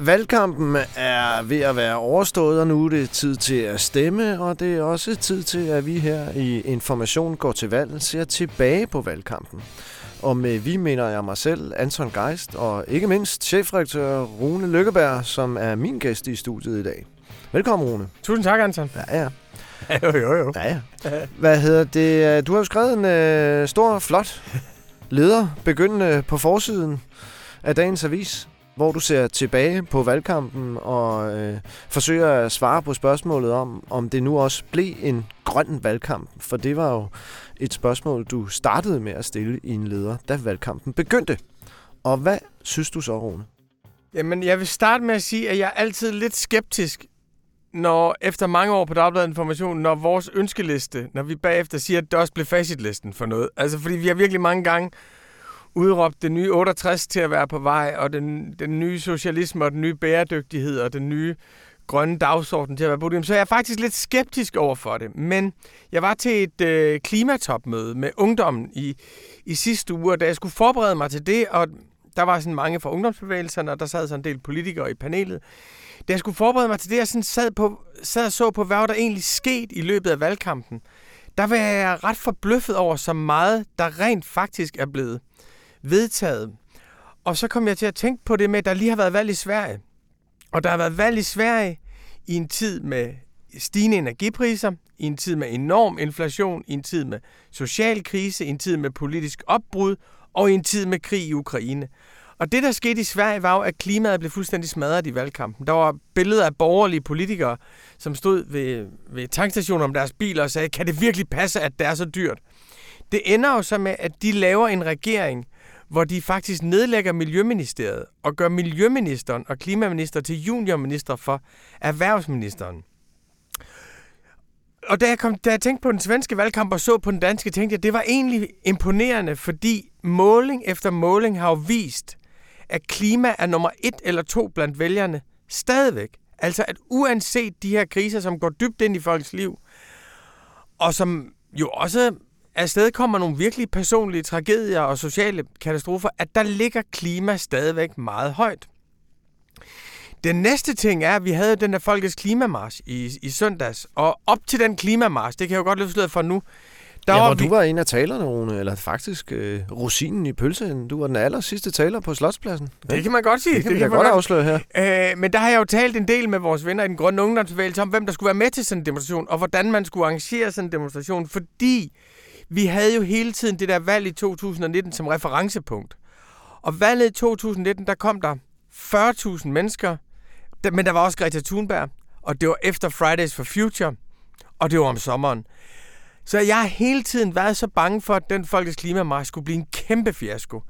Valgkampen er ved at være overstået, og nu er det tid til at stemme, og det er også tid til, at vi her i Information går til valg ser tilbage på valgkampen. Og med vi mener jeg mig selv, Anton Geist, og ikke mindst chefredaktør Rune Lykkeberg, som er min gæst i studiet i dag. Velkommen, Rune. Tusind tak, Anton. Ja, ja. jo, jo, jo. Ja, ja. Hvad hedder det? Du har jo skrevet en øh, stor, flot leder, begyndende på forsiden af dagens avis, hvor du ser tilbage på valgkampen og øh, forsøger at svare på spørgsmålet om, om det nu også blev en grøn valgkamp. For det var jo et spørgsmål, du startede med at stille i en leder, da valgkampen begyndte. Og hvad synes du så, Rune? Jamen, jeg vil starte med at sige, at jeg er altid lidt skeptisk, når efter mange år på Dagbladet Information, når vores ønskeliste, når vi bagefter siger, at det også blev facitlisten for noget. Altså, fordi vi har virkelig mange gange udråbt det nye 68 til at være på vej, og den, den nye socialisme, og den nye bæredygtighed, og den nye grønne dagsorden til at være på det. Så jeg er faktisk lidt skeptisk over for det. Men jeg var til et øh, klimatopmøde med ungdommen i, i sidste uge, og da jeg skulle forberede mig til det, og der var sådan mange fra ungdomsbevægelserne, og der sad sådan en del politikere i panelet. Da jeg skulle forberede mig til det, jeg sådan sad, på, sad og så på, hvad der egentlig sket i løbet af valgkampen, der var jeg ret forbløffet over så meget, der rent faktisk er blevet vedtaget. Og så kom jeg til at tænke på det med, at der lige har været valg i Sverige. Og der har været valg i Sverige i en tid med stigende energipriser, i en tid med enorm inflation, i en tid med social krise, i en tid med politisk opbrud og i en tid med krig i Ukraine. Og det, der skete i Sverige, var jo, at klimaet blev fuldstændig smadret i valgkampen. Der var billeder af borgerlige politikere, som stod ved, ved tankstationer om deres biler og sagde, kan det virkelig passe, at det er så dyrt? Det ender jo så med, at de laver en regering, hvor de faktisk nedlægger Miljøministeriet og gør Miljøministeren og Klimaminister til juniorminister for erhvervsministeren. Og da jeg, kom, da jeg tænkte på den svenske valgkamp og så på den danske, tænkte jeg, at det var egentlig imponerende, fordi måling efter måling har jo vist, at klima er nummer et eller to blandt vælgerne stadigvæk. Altså at uanset de her kriser, som går dybt ind i folks liv, og som jo også afsted kommer nogle virkelig personlige tragedier og sociale katastrofer, at der ligger klima stadigvæk meget højt. Den næste ting er, at vi havde den der Folkets Klimamars i, i søndags, og op til den klimamars, det kan jeg jo godt løfte for nu, der ja, var hvor vi... du var en af talerne, Rune, eller faktisk øh, rosinen i pølsen. Du var den aller sidste taler på Slotspladsen. Ja. Det kan man godt sige. Det kan det vi kan godt afsløre her. Øh, men der har jeg jo talt en del med vores venner i den grønne ungdomsbevægelse om, hvem der skulle være med til sådan en demonstration, og hvordan man skulle arrangere sådan en demonstration, fordi vi havde jo hele tiden det der valg i 2019 som referencepunkt. Og valget i 2019, der kom der 40.000 mennesker, men der var også Greta Thunberg, og det var efter Fridays for Future, og det var om sommeren. Så jeg har hele tiden været så bange for, at den folkets klimamarsch skulle blive en kæmpe fiasko.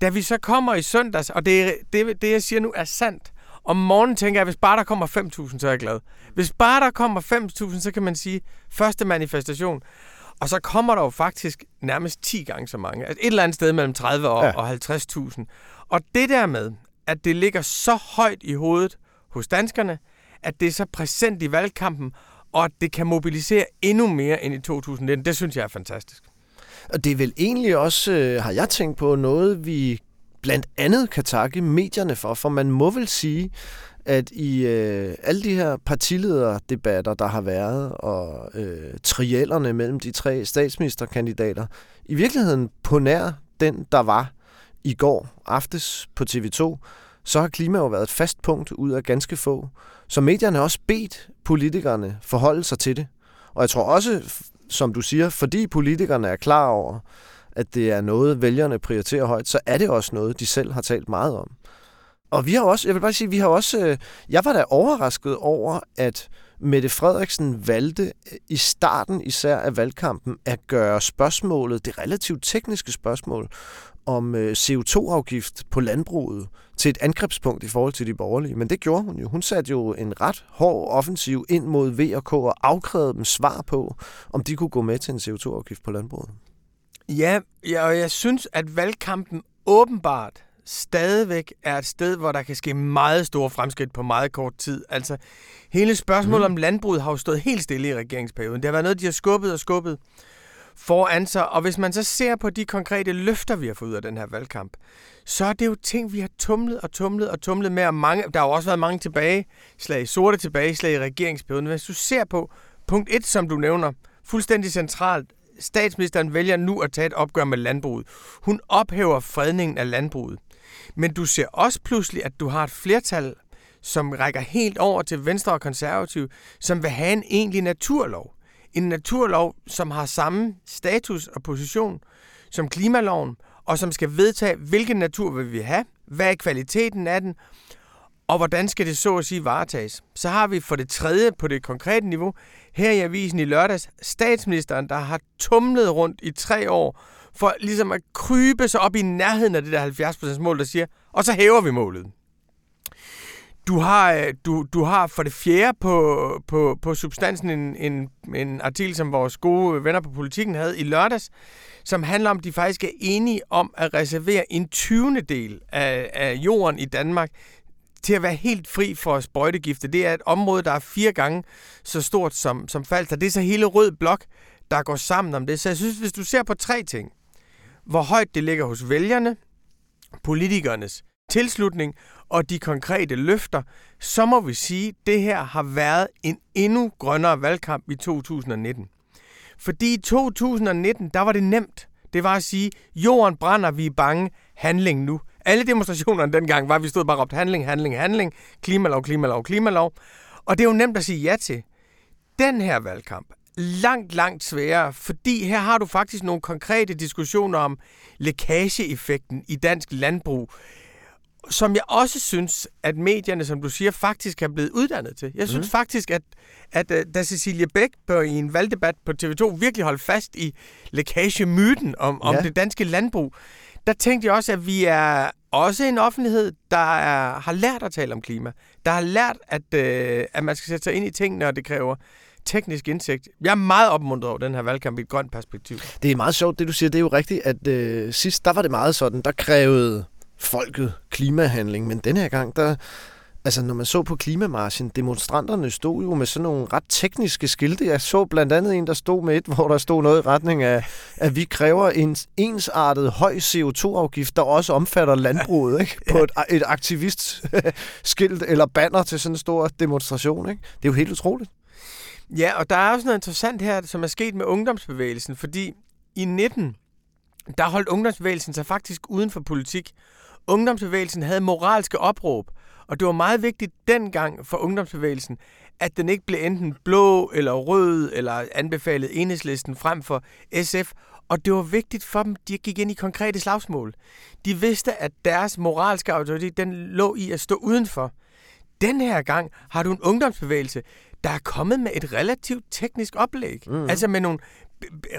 Da vi så kommer i søndags, og det, det, det jeg siger nu er sandt, om morgenen tænker jeg, at hvis bare der kommer 5.000, så er jeg glad. Hvis bare der kommer 5.000, så kan man sige, første manifestation. Og så kommer der jo faktisk nærmest 10 gange så mange. Altså et eller andet sted mellem 30 og, ja. og 50.000. Og det der med, at det ligger så højt i hovedet hos danskerne, at det er så præsent i valgkampen, og at det kan mobilisere endnu mere end i 2019, det synes jeg er fantastisk. Og det er vel egentlig også, øh, har jeg tænkt på, noget vi blandt andet kan takke medierne for, for man må vel sige, at i øh, alle de her partilederdebatter, der har været, og øh, triellerne mellem de tre statsministerkandidater, i virkeligheden på nær den, der var i går aftes på TV2, så har klima jo været et fast punkt ud af ganske få. Så medierne har også bedt politikerne forholde sig til det. Og jeg tror også, som du siger, fordi politikerne er klar over, at det er noget, vælgerne prioriterer højt, så er det også noget, de selv har talt meget om. Og vi har også, jeg vil bare sige, vi har også, øh, jeg var da overrasket over, at Mette Frederiksen valgte øh, i starten især af valgkampen at gøre spørgsmålet, det relativt tekniske spørgsmål, om øh, CO2-afgift på landbruget til et angrebspunkt i forhold til de borgerlige. Men det gjorde hun jo. Hun satte jo en ret hård offensiv ind mod V og K og afkrævede dem svar på, om de kunne gå med til en CO2-afgift på landbruget. Ja, ja, og jeg synes, at valgkampen åbenbart stadigvæk er et sted, hvor der kan ske meget store fremskridt på meget kort tid. Altså, hele spørgsmålet mm. om landbruget har jo stået helt stille i regeringsperioden. Det har været noget, de har skubbet og skubbet foran sig. Og hvis man så ser på de konkrete løfter, vi har fået ud af den her valgkamp, så er det jo ting, vi har tumlet og tumlet og tumlet med. Og mange, der har jo også været mange tilbageslag, sorte tilbageslag i regeringsperioden. Hvis du ser på punkt 1, som du nævner, fuldstændig centralt, statsministeren vælger nu at tage et opgør med landbruget. Hun ophæver fredningen af landbruget. Men du ser også pludselig, at du har et flertal, som rækker helt over til Venstre og Konservative, som vil have en egentlig naturlov. En naturlov, som har samme status og position som klimaloven, og som skal vedtage, hvilken natur vil vi have, hvad er kvaliteten af den, og hvordan skal det så at sige varetages. Så har vi for det tredje på det konkrete niveau, her i avisen i lørdags, statsministeren, der har tumlet rundt i tre år, for ligesom at krybe sig op i nærheden af det der 70% mål, der siger, og så hæver vi målet. Du har, øh, du, du har for det fjerde på, på, på substansen en, en, en artikel, som vores gode venner på politikken havde i lørdags, som handler om, at de faktisk er enige om at reservere en 20. del af, af jorden i Danmark til at være helt fri for sprøjtegifte. Det er et område, der er fire gange så stort som, som Falster. Det er så hele Rød Blok, der går sammen om det. Så jeg synes, hvis du ser på tre ting, hvor højt det ligger hos vælgerne, politikernes tilslutning og de konkrete løfter, så må vi sige, at det her har været en endnu grønnere valgkamp i 2019. Fordi i 2019, der var det nemt. Det var at sige, jorden brænder, vi er bange, handling nu. Alle demonstrationerne dengang var, at vi stod bare og råbte handling, handling, handling, klimalov, klimalov, klimalov. Og det er jo nemt at sige ja til. Den her valgkamp, langt, langt sværere, fordi her har du faktisk nogle konkrete diskussioner om lækageeffekten i dansk landbrug som jeg også synes, at medierne, som du siger, faktisk er blevet uddannet til. Jeg synes mm. faktisk, at, at uh, da Cecilie Bæk i en valgdebat på TV2 virkelig holde fast i lækagemyten om, ja. om det danske landbrug, der tænkte jeg også, at vi er også en offentlighed, der er, har lært at tale om klima. Der har lært, at, uh, at man skal sætte sig ind i tingene, og det kræver teknisk indsigt. Jeg er meget opmuntret over den her valgkamp i et grønt perspektiv. Det er meget sjovt, det du siger. Det er jo rigtigt, at øh, sidst, der var det meget sådan, der krævede folket klimahandling, men den her gang, der, altså når man så på klimamarschen, demonstranterne stod jo med sådan nogle ret tekniske skilte. Jeg så blandt andet en, der stod med et, hvor der stod noget i retning af, at vi kræver en ensartet høj CO2-afgift, der også omfatter landbruget, ikke? på et, et aktivistskilt eller banner til sådan en stor demonstration. Ikke? Det er jo helt utroligt. Ja, og der er også noget interessant her, som er sket med ungdomsbevægelsen, fordi i 19, der holdt ungdomsbevægelsen sig faktisk uden for politik Ungdomsbevægelsen havde moralske opråb, og det var meget vigtigt dengang for ungdomsbevægelsen, at den ikke blev enten blå eller rød eller anbefalet enhedslisten frem for SF. Og det var vigtigt for dem, de gik ind i konkrete slagsmål. De vidste, at deres moralske autoritet, den lå i at stå udenfor. Den her gang har du en ungdomsbevægelse, der er kommet med et relativt teknisk oplæg. Mm. Altså med nogle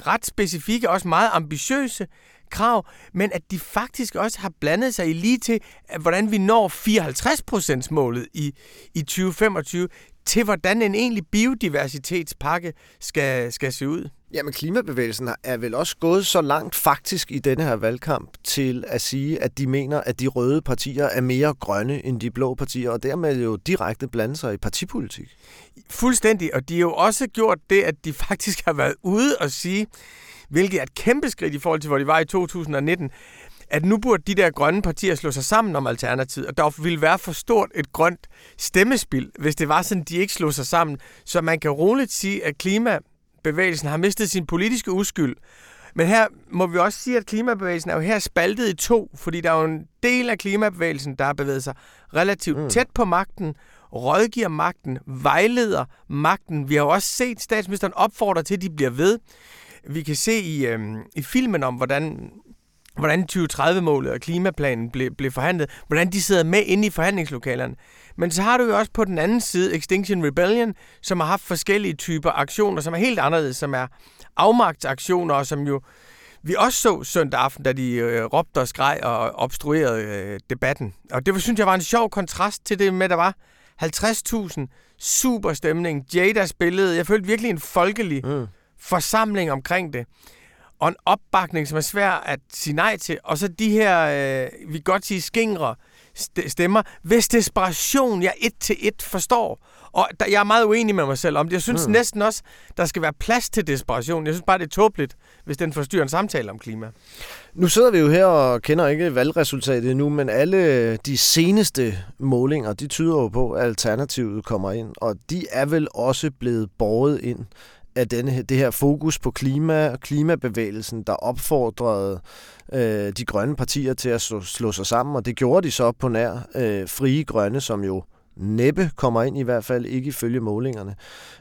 ret specifikke, også meget ambitiøse krav, men at de faktisk også har blandet sig i lige til, hvordan vi når 54% målet i, i 2025, til hvordan en egentlig biodiversitetspakke skal, skal se ud. Ja, men klimabevægelsen er vel også gået så langt faktisk i denne her valgkamp til at sige, at de mener, at de røde partier er mere grønne end de blå partier, og dermed jo direkte blande sig i partipolitik. Fuldstændig, og de har jo også gjort det, at de faktisk har været ude og sige, hvilket er et kæmpe skridt i forhold til, hvor de var i 2019, at nu burde de der grønne partier slå sig sammen om Alternativet, og der ville være for stort et grønt stemmespil, hvis det var sådan, de ikke slog sig sammen. Så man kan roligt sige, at klimabevægelsen har mistet sin politiske uskyld. Men her må vi også sige, at klimabevægelsen er jo her spaltet i to, fordi der er jo en del af klimabevægelsen, der har bevæget sig relativt mm. tæt på magten, rådgiver magten, vejleder magten. Vi har jo også set statsministeren opfordre til, at de bliver ved. Vi kan se i, øh, i filmen om, hvordan hvordan 2030-målet og klimaplanen blev, blev forhandlet, hvordan de sidder med inde i forhandlingslokalerne. Men så har du jo også på den anden side Extinction Rebellion, som har haft forskellige typer aktioner, som er helt anderledes, som er afmagtsaktioner, og som jo vi også så søndag aften, da de øh, råbte og skreg og obstruerede øh, debatten. Og det synes jeg var en sjov kontrast til det med, der var 50.000 super stemning. Jada spillede, jeg følte virkelig en folkelig mm forsamling omkring det, og en opbakning, som er svær at sige nej til, og så de her, øh, vi kan godt sige skingre, stemmer, hvis desperation jeg et til et forstår. Og der, jeg er meget uenig med mig selv om det. Jeg synes mm. næsten også, der skal være plads til desperation. Jeg synes bare, det er tåbeligt, hvis den forstyrrer en samtale om klima. Nu sidder vi jo her og kender ikke valgresultatet nu, men alle de seneste målinger, de tyder jo på, at Alternativet kommer ind, og de er vel også blevet båret ind af denne, det her fokus på klima og klimabevægelsen, der opfordrede øh, de grønne partier til at slå, slå sig sammen, og det gjorde de så på nær øh, frie grønne, som jo næppe kommer ind i hvert fald, ikke ifølge målingerne.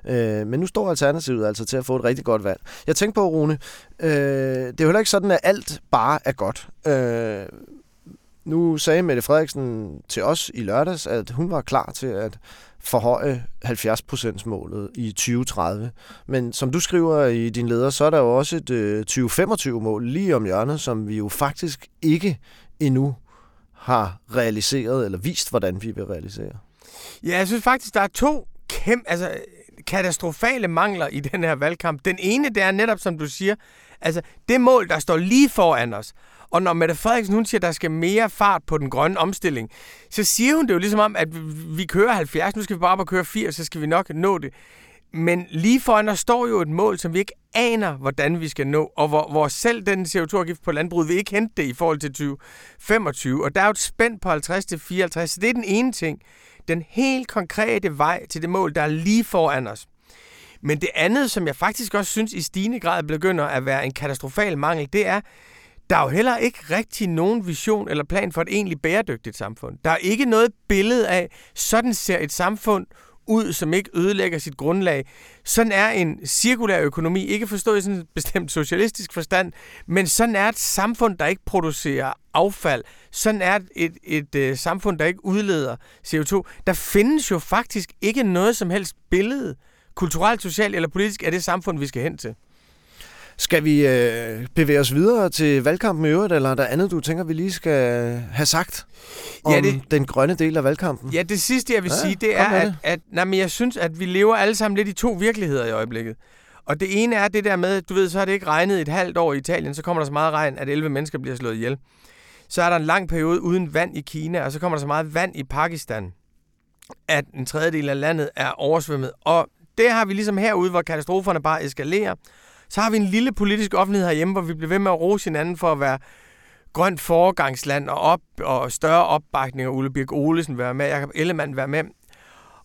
Øh, men nu står Alternativet altså til at få et rigtig godt valg. Jeg tænker på, Rune, øh, det er jo heller ikke sådan, at alt bare er godt. Øh, nu sagde Mette Frederiksen til os i lørdags, at hun var klar til at forhøje 70%-målet i 2030. Men som du skriver i din leder, så er der jo også et øh, 2025-mål lige om hjørnet, som vi jo faktisk ikke endnu har realiseret eller vist, hvordan vi vil realisere. Ja, jeg synes faktisk, der er to kæmpe, altså, katastrofale mangler i den her valgkamp. Den ene, det er netop, som du siger, altså det mål, der står lige foran os. Og når Mette Frederiksen hun siger, at der skal mere fart på den grønne omstilling, så siger hun det jo ligesom om, at vi kører 70, nu skal vi bare bare køre 80, så skal vi nok nå det. Men lige foran der står jo et mål, som vi ikke aner, hvordan vi skal nå, og hvor, hvor selv den CO2-afgift på landbruget vil ikke hente det i forhold til 2025. Og der er jo et spænd på 50 til 54, så det er den ene ting den helt konkrete vej til det mål, der er lige foran os. Men det andet, som jeg faktisk også synes i stigende grad begynder at være en katastrofal mangel, det er, der er jo heller ikke rigtig nogen vision eller plan for et egentlig bæredygtigt samfund. Der er ikke noget billede af, sådan ser et samfund ud, som ikke ødelægger sit grundlag. Sådan er en cirkulær økonomi, ikke forstået i sådan en bestemt socialistisk forstand, men sådan er et samfund, der ikke producerer affald. Sådan er et, et, et, et samfund, der ikke udleder CO2. Der findes jo faktisk ikke noget som helst billede, kulturelt, socialt eller politisk, af det samfund, vi skal hen til. Skal vi øh, bevæge os videre til valgkampen i øvrigt, eller er der andet, du tænker, vi lige skal have sagt om ja, det, den grønne del af valgkampen? Ja, det sidste, jeg vil ja, sige, det er, at, at nej, men jeg synes, at vi lever alle sammen lidt i to virkeligheder i øjeblikket. Og det ene er det der med, du ved, så har det ikke regnet et halvt år i Italien, så kommer der så meget regn, at 11 mennesker bliver slået ihjel. Så er der en lang periode uden vand i Kina, og så kommer der så meget vand i Pakistan, at en tredjedel af landet er oversvømmet. Og det har vi ligesom herude, hvor katastroferne bare eskalerer. Så har vi en lille politisk offentlighed herhjemme, hvor vi bliver ved med at rose hinanden for at være grønt foregangsland og, op, og større opbakning, og Ole Birk Olesen være med, Jacob Ellemann være med.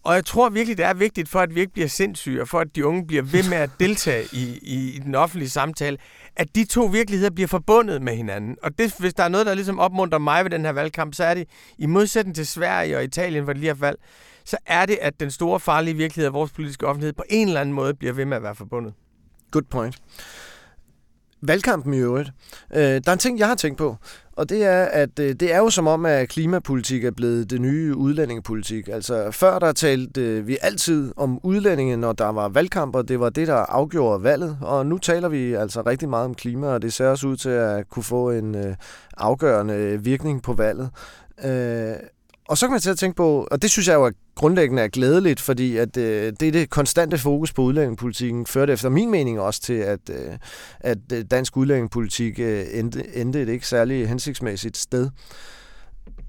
Og jeg tror virkelig, det er vigtigt for, at vi ikke bliver sindssyge, og for at de unge bliver ved med at deltage i, i, i den offentlige samtale, at de to virkeligheder bliver forbundet med hinanden. Og det, hvis der er noget, der ligesom opmuntrer mig ved den her valgkamp, så er det, i modsætning til Sverige og Italien, hvor det lige har valgt, så er det, at den store farlige virkelighed af vores politiske offentlighed på en eller anden måde bliver ved med at være forbundet. Good point. Valgkampen i øvrigt. Øh, der er en ting, jeg har tænkt på, og det er, at øh, det er jo som om, at klimapolitik er blevet det nye udlændingepolitik. Altså før der talte øh, vi altid om udlændinge, når der var valgkamper. Det var det, der afgjorde valget. Og nu taler vi altså rigtig meget om klima, og det ser også ud til at kunne få en øh, afgørende øh, virkning på valget. Øh, og så kan man til at tænke på, og det synes jeg jo er grundlæggende er glædeligt, fordi at, øh, det er det konstante fokus på udlændingepolitikken førte efter min mening også til, at, øh, at øh, dansk udlændingepolitik øh, endte, endte et ikke særlig hensigtsmæssigt sted.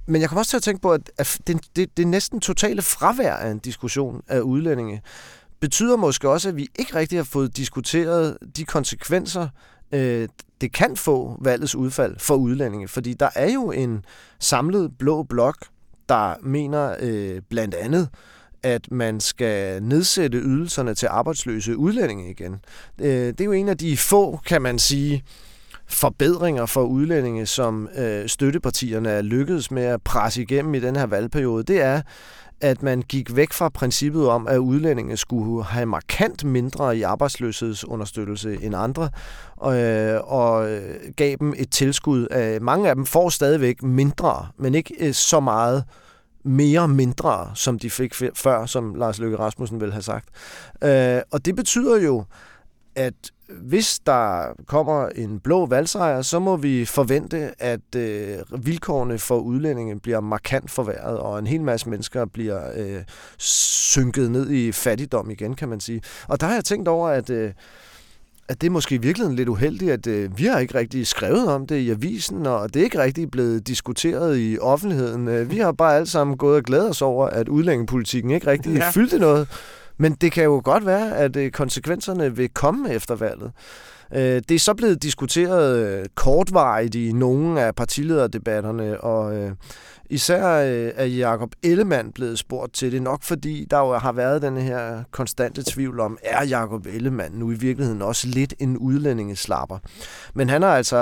Men jeg kommer også til at tænke på, at, at det, det, det næsten totale fravær af en diskussion af udlændinge betyder måske også, at vi ikke rigtig har fået diskuteret de konsekvenser, øh, det kan få valgets udfald for udlændinge. Fordi der er jo en samlet blå blok der mener øh, blandt andet, at man skal nedsætte ydelserne til arbejdsløse udlændinge igen. Øh, det er jo en af de få, kan man sige, forbedringer for udlændinge, som øh, støttepartierne er lykkedes med at presse igennem i den her valgperiode. Det er, at man gik væk fra princippet om, at udlændinge skulle have markant mindre i arbejdsløshedsunderstøttelse end andre, og, øh, og gav dem et tilskud. Mange af dem får stadigvæk mindre, men ikke øh, så meget mere mindre, som de fik før, som Lars Løkke Rasmussen vil have sagt. Øh, og det betyder jo, at hvis der kommer en blå valgsejr, så må vi forvente, at øh, vilkårene for udlændinge bliver markant forværret, og en hel masse mennesker bliver øh, synket ned i fattigdom igen, kan man sige. Og der har jeg tænkt over, at, øh, at det er måske i virkeligheden lidt uheldigt, at øh, vi har ikke rigtig skrevet om det i avisen, og det er ikke rigtig blevet diskuteret i offentligheden. Øh, vi har bare alle sammen gået og glædet os over, at udlændingepolitikken ikke rigtig ja. fyldte noget. Men det kan jo godt være, at øh, konsekvenserne vil komme efter valget. Øh, det er så blevet diskuteret øh, kortvarigt i nogle af partilederdebatterne, og øh, især er Jakob Ellemann blevet spurgt til det, nok fordi der jo har været den her konstante tvivl om, er Jakob Ellemann nu i virkeligheden også lidt en udlændingeslapper? Men han har altså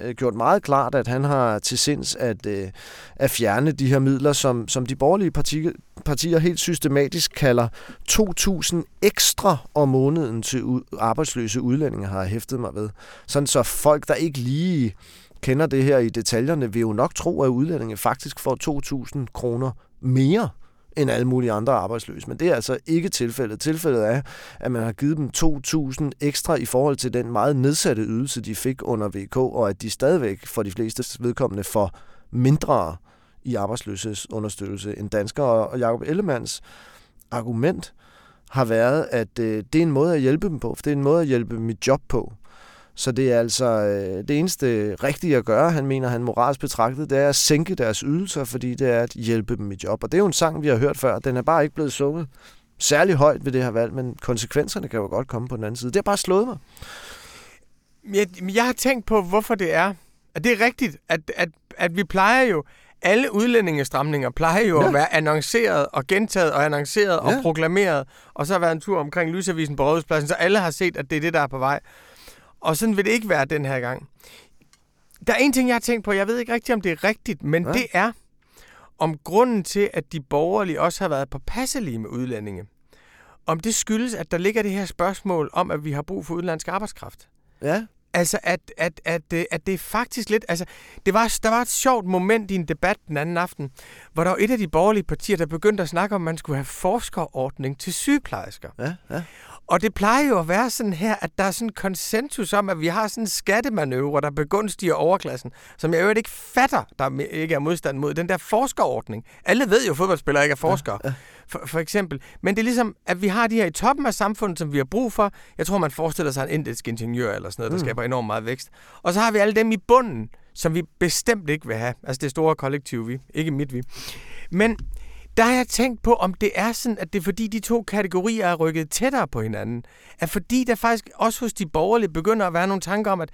øh, gjort meget klart, at han har til sinds at, øh, at fjerne de her midler, som, som de borgerlige partier, partier helt systematisk kalder 2.000 ekstra om måneden til arbejdsløse udlændinge, har jeg hæftet mig ved. Sådan så folk, der ikke lige kender det her i detaljerne, vil jo nok tro, at udlændinge faktisk får 2.000 kroner mere end alle mulige andre arbejdsløse. Men det er altså ikke tilfældet. Tilfældet er, at man har givet dem 2.000 ekstra i forhold til den meget nedsatte ydelse, de fik under VK, og at de stadigvæk for de fleste vedkommende får mindre i arbejdsløshedsunderstøttelse end danskere. Og Jacob Ellemanns argument har været, at øh, det er en måde at hjælpe dem på, for det er en måde at hjælpe mit job på. Så det er altså øh, det eneste rigtige at gøre, han mener, han moralsk betragtet, det er at sænke deres ydelser, fordi det er at hjælpe dem i job. Og det er jo en sang, vi har hørt før. Den er bare ikke blevet sunget særlig højt ved det her valg, men konsekvenserne kan jo godt komme på den anden side. Det har bare slået mig. Jeg, jeg har tænkt på, hvorfor det er. At det er rigtigt, at, at, at vi plejer jo, alle udlændingestramninger plejer jo ja. at være annonceret og gentaget og annonceret ja. og proklameret, og så har været en tur omkring lysavisen på Rådhuspladsen, så alle har set, at det er det, der er på vej. Og sådan vil det ikke være den her gang. Der er en ting, jeg har tænkt på, jeg ved ikke rigtigt, om det er rigtigt, men ja. det er, om grunden til, at de borgerlige også har været på passelige med udlændinge, om det skyldes, at der ligger det her spørgsmål om, at vi har brug for udenlandsk arbejdskraft. Ja. Altså, at, at, at, øh, at det er faktisk lidt... Altså, det var, der var et sjovt moment i en debat den anden aften, hvor der var et af de borgerlige partier, der begyndte at snakke om, at man skulle have forskerordning til sygeplejersker. Ja, ja. Og det plejer jo at være sådan her, at der er sådan en konsensus om, at vi har sådan en skattemanøvre, der begunstiger overklassen, som jeg jo ikke fatter, der ikke er modstand mod. Den der forskerordning. Alle ved jo, at fodboldspillere ikke er forskere. Ja, ja. For, for eksempel. Men det er ligesom, at vi har de her i toppen af samfundet, som vi har brug for. Jeg tror, man forestiller sig en indisk ingeniør eller sådan noget, der mm. skaber enormt meget vækst. Og så har vi alle dem i bunden, som vi bestemt ikke vil have. Altså det store kollektiv, vi. Ikke mit vi. Men der har jeg tænkt på, om det er sådan, at det er fordi de to kategorier er rykket tættere på hinanden. At fordi der faktisk også hos de borgerlige begynder at være nogle tanker om, at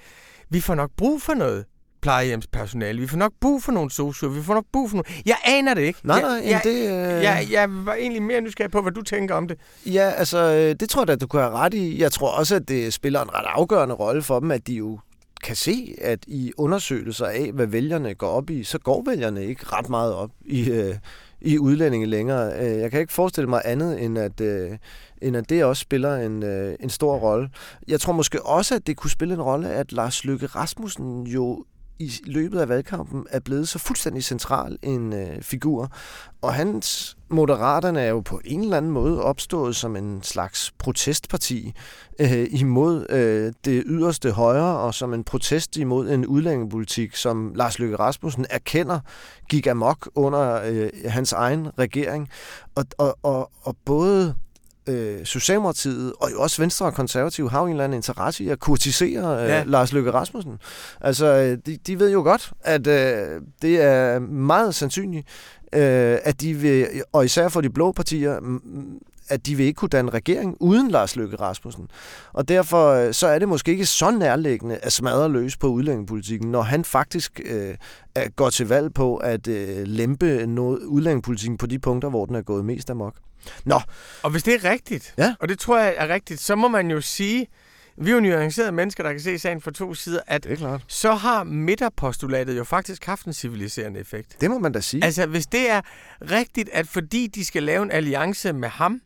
vi får nok brug for noget plejehjemspersonale. Vi får nok brug for nogle sosuer. Vi får nok brug for nogle... Jeg aner det ikke. Nej, nej, jeg, det... Øh... Jeg, jeg var egentlig mere nysgerrig på, hvad du tænker om det. Ja, altså, øh, det tror jeg at du kan have ret i. Jeg tror også, at det spiller en ret afgørende rolle for dem, at de jo kan se, at i undersøgelser af, hvad vælgerne går op i, så går vælgerne ikke ret meget op i, øh, i udlændinge længere. Øh, jeg kan ikke forestille mig andet, end at, øh, end at det også spiller en, øh, en stor rolle. Jeg tror måske også, at det kunne spille en rolle, at Lars Løkke Rasmussen jo i løbet af valgkampen er blevet så fuldstændig central en øh, figur. Og hans Moderaterne er jo på en eller anden måde opstået som en slags protestparti øh, imod øh, det yderste højre, og som en protest imod en udlændingepolitik, som Lars Løkke Rasmussen erkender gik amok under øh, hans egen regering. Og, og, og, og både øh, Socialdemokratiet og jo også Venstre og Konservative har jo en eller anden interesse i at kurtisere øh, ja. Lars Løkke Rasmussen. Altså, øh, de, de ved jo godt, at øh, det er meget sandsynligt, øh, at de vil, og især for de blå partier, at de vil ikke kunne danne regering uden Lars Løkke Rasmussen. Og derfor øh, så er det måske ikke så nærliggende at smadre løs på udlændingepolitikken, når han faktisk øh, går til valg på at øh, lempe noget, udlændingepolitikken på de punkter, hvor den er gået mest amok. Nå. Og hvis det er rigtigt, ja. og det tror jeg er rigtigt, så må man jo sige, vi er jo nuancerede mennesker, der kan se sagen fra to sider, at det er klart. så har midterpostulatet jo faktisk haft en civiliserende effekt. Det må man da sige. Altså, hvis det er rigtigt, at fordi de skal lave en alliance med ham,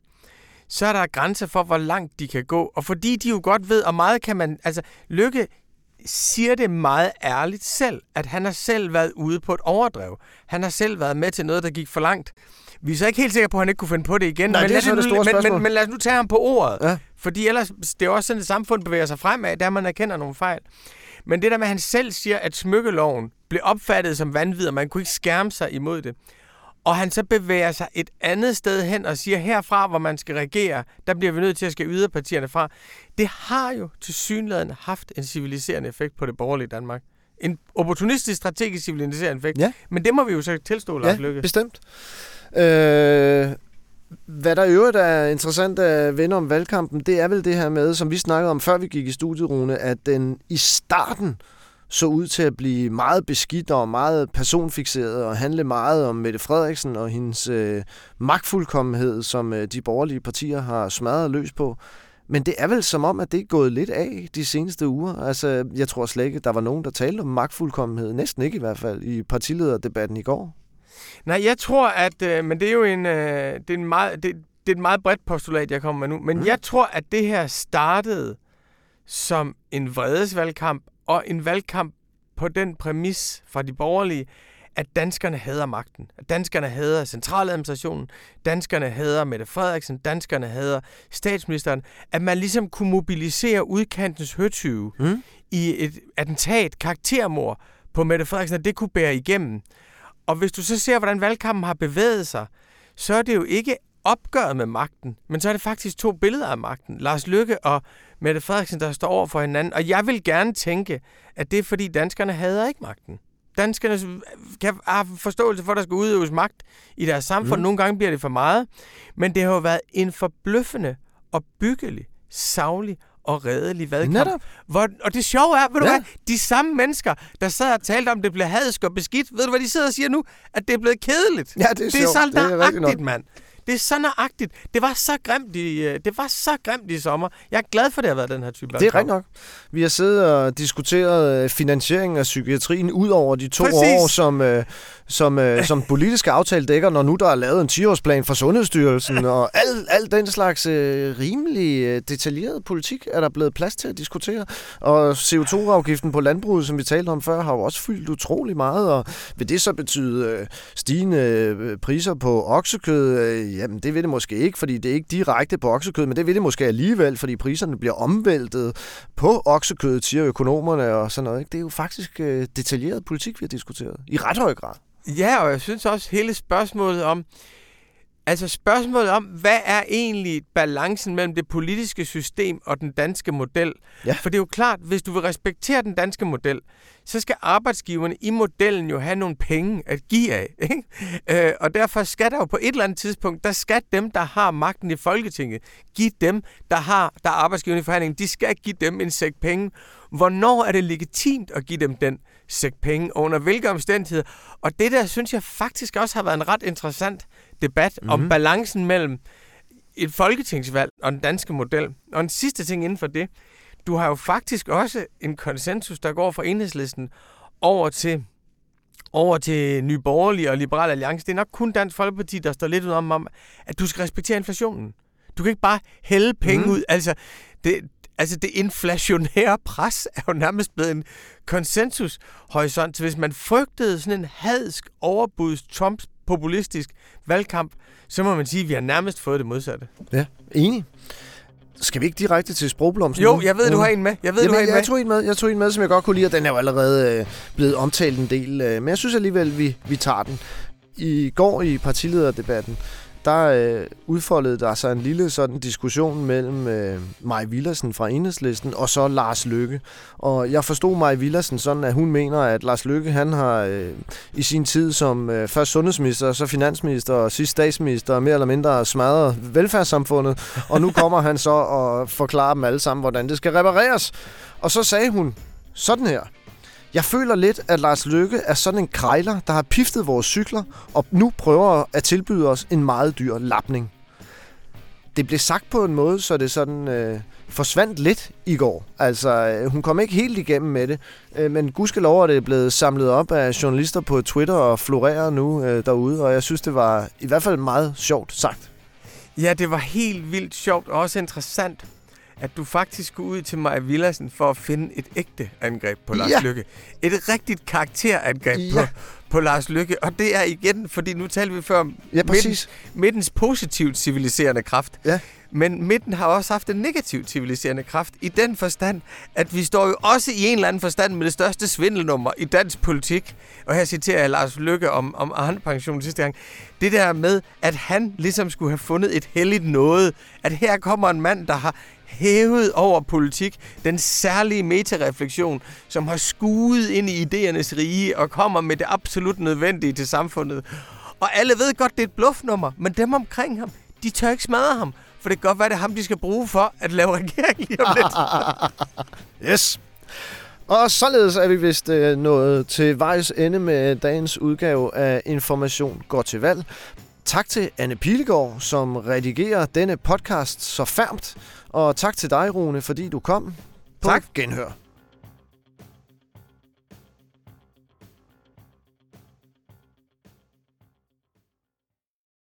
så er der grænser for, hvor langt de kan gå. Og fordi de jo godt ved, og meget kan man... Altså, Lykke siger det meget ærligt selv, at han har selv været ude på et overdrev. Han har selv været med til noget, der gik for langt. Vi er så ikke helt sikre på, at han ikke kunne finde på det igen. Nej, men det er så det store men, men, men lad os nu tage ham på ordet. Ja. Fordi ellers, det er også sådan, at samfundet bevæger sig fremad, der man erkender nogle fejl. Men det der med, at han selv siger, at smykkeloven blev opfattet som vanvid, og man kunne ikke skærme sig imod det. og han så bevæger sig et andet sted hen og siger, herfra, hvor man skal regere, der bliver vi nødt til at skal yderpartierne fra. Det har jo til synligheden haft en civiliserende effekt på det borgerlige Danmark. En opportunistisk strategisk civiliserende effekt. Ja. Men det må vi jo så tilstå, Lars Ja, Lykke. bestemt. Øh, hvad der i øvrigt er interessant at vende om valgkampen, det er vel det her med, som vi snakkede om, før vi gik i studiet, Rune, at den i starten så ud til at blive meget beskidt og meget personfixeret og handle meget om Mette Frederiksen og hendes øh, magtfuldkommenhed, som øh, de borgerlige partier har smadret løs på. Men det er vel som om, at det er gået lidt af de seneste uger. Altså, jeg tror slet ikke, der var nogen, der talte om magtfuldkommenhed. Næsten ikke i hvert fald i partilederdebatten i går. Nej, jeg tror, at... Øh, men det er jo en, øh, det er en meget... Det, det er et meget bredt postulat, jeg kommer med nu. Men Mm. jeg tror, at det her startede som en vredesvalgkamp, og en valgkamp på den præmis fra de borgerlige, at danskerne hader magten. At danskerne hader centraladministrationen, danskerne hader Mette Frederiksen, danskerne hader statsministeren. At man ligesom kunne mobilisere udkantens høtyve Mm? i et attentat, karaktermord på Mette Frederiksen, at det kunne bære igennem. Og hvis du så ser, hvordan valgkampen har bevæget sig, så er det jo ikke opgøret med magten, men så er det faktisk to billeder af magten. Lars Lykke og Mette Frederiksen, der står over for hinanden. Og jeg vil gerne tænke, at det er fordi danskerne hader ikke magten. Danskerne kan have forståelse for, at der skal udøves magt i deres samfund. Mm. Nogle gange bliver det for meget. Men det har jo været en forbløffende og byggelig, savlig og redelig valgkamp. Netop. Hvor, og det sjove er, ved du Ja. hvad, de samme mennesker, der sad og talte om, at det blev hadsk og beskidt, ved du hvad de sidder og siger nu? At det er blevet kedeligt. Ja, det er det er sjovt. så Det er mand. Det er så nøjagtigt. Det var så grimt i, øh, det var så grimt i sommer. Jeg er glad for, at det har været den her type Det er rigtigt nok. Vi har siddet og diskuteret øh, finansieringen af psykiatrien ud over de to Præcis. år, som, øh, som, øh, som politiske aftale dækker, når nu der er lavet en 10-årsplan for Sundhedsstyrelsen, og al, al den slags øh, rimelig øh, detaljeret politik er der blevet plads til at diskutere. Og CO2-afgiften på landbruget, som vi talte om før, har jo også fyldt utrolig meget, og vil det så betyde øh, stigende øh, priser på oksekød? Øh, jamen, det vil det måske ikke, fordi det er ikke direkte på oksekød, men det vil det måske alligevel, fordi priserne bliver omvæltet på oksekødet, siger økonomerne og sådan noget. Ikke? Det er jo faktisk øh, detaljeret politik, vi har diskuteret. I ret høj grad. Ja, og jeg synes også hele spørgsmålet om, altså spørgsmålet om, hvad er egentlig balancen mellem det politiske system og den danske model? Ja. For det er jo klart, hvis du vil respektere den danske model, så skal arbejdsgiverne i modellen jo have nogle penge at give af. Ikke? Øh, og derfor skal der jo på et eller andet tidspunkt, der skal dem, der har magten i Folketinget, give dem, der har der er arbejdsgiverne i forhandlingen, de skal give dem en sæk penge. Hvornår er det legitimt at give dem den sæk penge, og under hvilke omstændigheder? Og det der, synes jeg faktisk også har været en ret interessant debat mm-hmm. om balancen mellem et folketingsvalg og den danske model. Og en sidste ting inden for det, du har jo faktisk også en konsensus, der går fra enhedslisten over til over til Nye Borgerlige og Liberal Alliance. Det er nok kun Dansk Folkeparti, der står lidt ud om, om, at du skal respektere inflationen. Du kan ikke bare hælde penge Mm. mm. ud. Altså det, altså, det inflationære pres er jo nærmest blevet en konsensushorisont. Så hvis man frygtede sådan en hadsk overbuds Trumps populistisk valgkamp, så må man sige, at vi har nærmest fået det modsatte. Ja, enig. Skal vi ikke direkte til sprogblomsten? Jo, jeg ved, du har en med. Jeg ved, Jamen, du har en jeg, med. jeg, tog en med. jeg tog en med, som jeg godt kunne lide, og den er jo allerede øh, blevet omtalt en del. Øh, men jeg synes alligevel, vi, vi tager den. I går i partilederdebatten, der øh, udfoldede der sig en lille sådan diskussion mellem øh, Maj Villersen fra Enhedslisten og så Lars Lykke. Og jeg forstod Maj Villersen sådan, at hun mener, at Lars Lykke han har øh, i sin tid som øh, først sundhedsminister, så finansminister og sidst statsminister mere eller mindre smadret velfærdssamfundet. Og nu kommer han så og forklarer dem alle sammen, hvordan det skal repareres. Og så sagde hun sådan her. Jeg føler lidt, at Lars Lykke er sådan en krejler, der har piftet vores cykler, og nu prøver at tilbyde os en meget dyr lapning. Det blev sagt på en måde, så det sådan øh, forsvandt lidt i går. Altså, øh, hun kom ikke helt igennem med det, øh, men gudskelov er det blevet samlet op af journalister på Twitter og florerer nu øh, derude, og jeg synes, det var i hvert fald meget sjovt sagt. Ja, det var helt vildt sjovt og også interessant, at du faktisk skulle ud til Maja Villersen for at finde et ægte angreb på Lars Ja. Lykke. Et rigtigt karakterangreb Ja. på, på Lars Lykke. Og det er igen, fordi nu talte vi før om Ja, præcis. midtens positivt civiliserende kraft. Ja. Men midten har også haft en negativ civiliserende kraft i den forstand, at vi står jo også i en eller anden forstand med det største svindelnummer i dansk politik. Og her citerer jeg Lars Lykke om, om Arne-pension sidste gang. Det der med, at han ligesom skulle have fundet et helligt noget. At her kommer en mand, der har hævet over politik den særlige metareflektion, som har skuet ind i idéernes rige og kommer med det absolut nødvendige til samfundet. Og alle ved godt, det er et bluffnummer, men dem omkring ham, de tør ikke smadre ham. For det kan godt være, det er ham, de skal bruge for at lave regering lige om lidt. Yes. Og således er vi vist øh, nået til vejs ende med dagens udgave af Information går til valg. Tak til Anne Pilegaard, som redigerer denne podcast så færmt. Og tak til dig, Rune, fordi du kom. På Tak. genhør.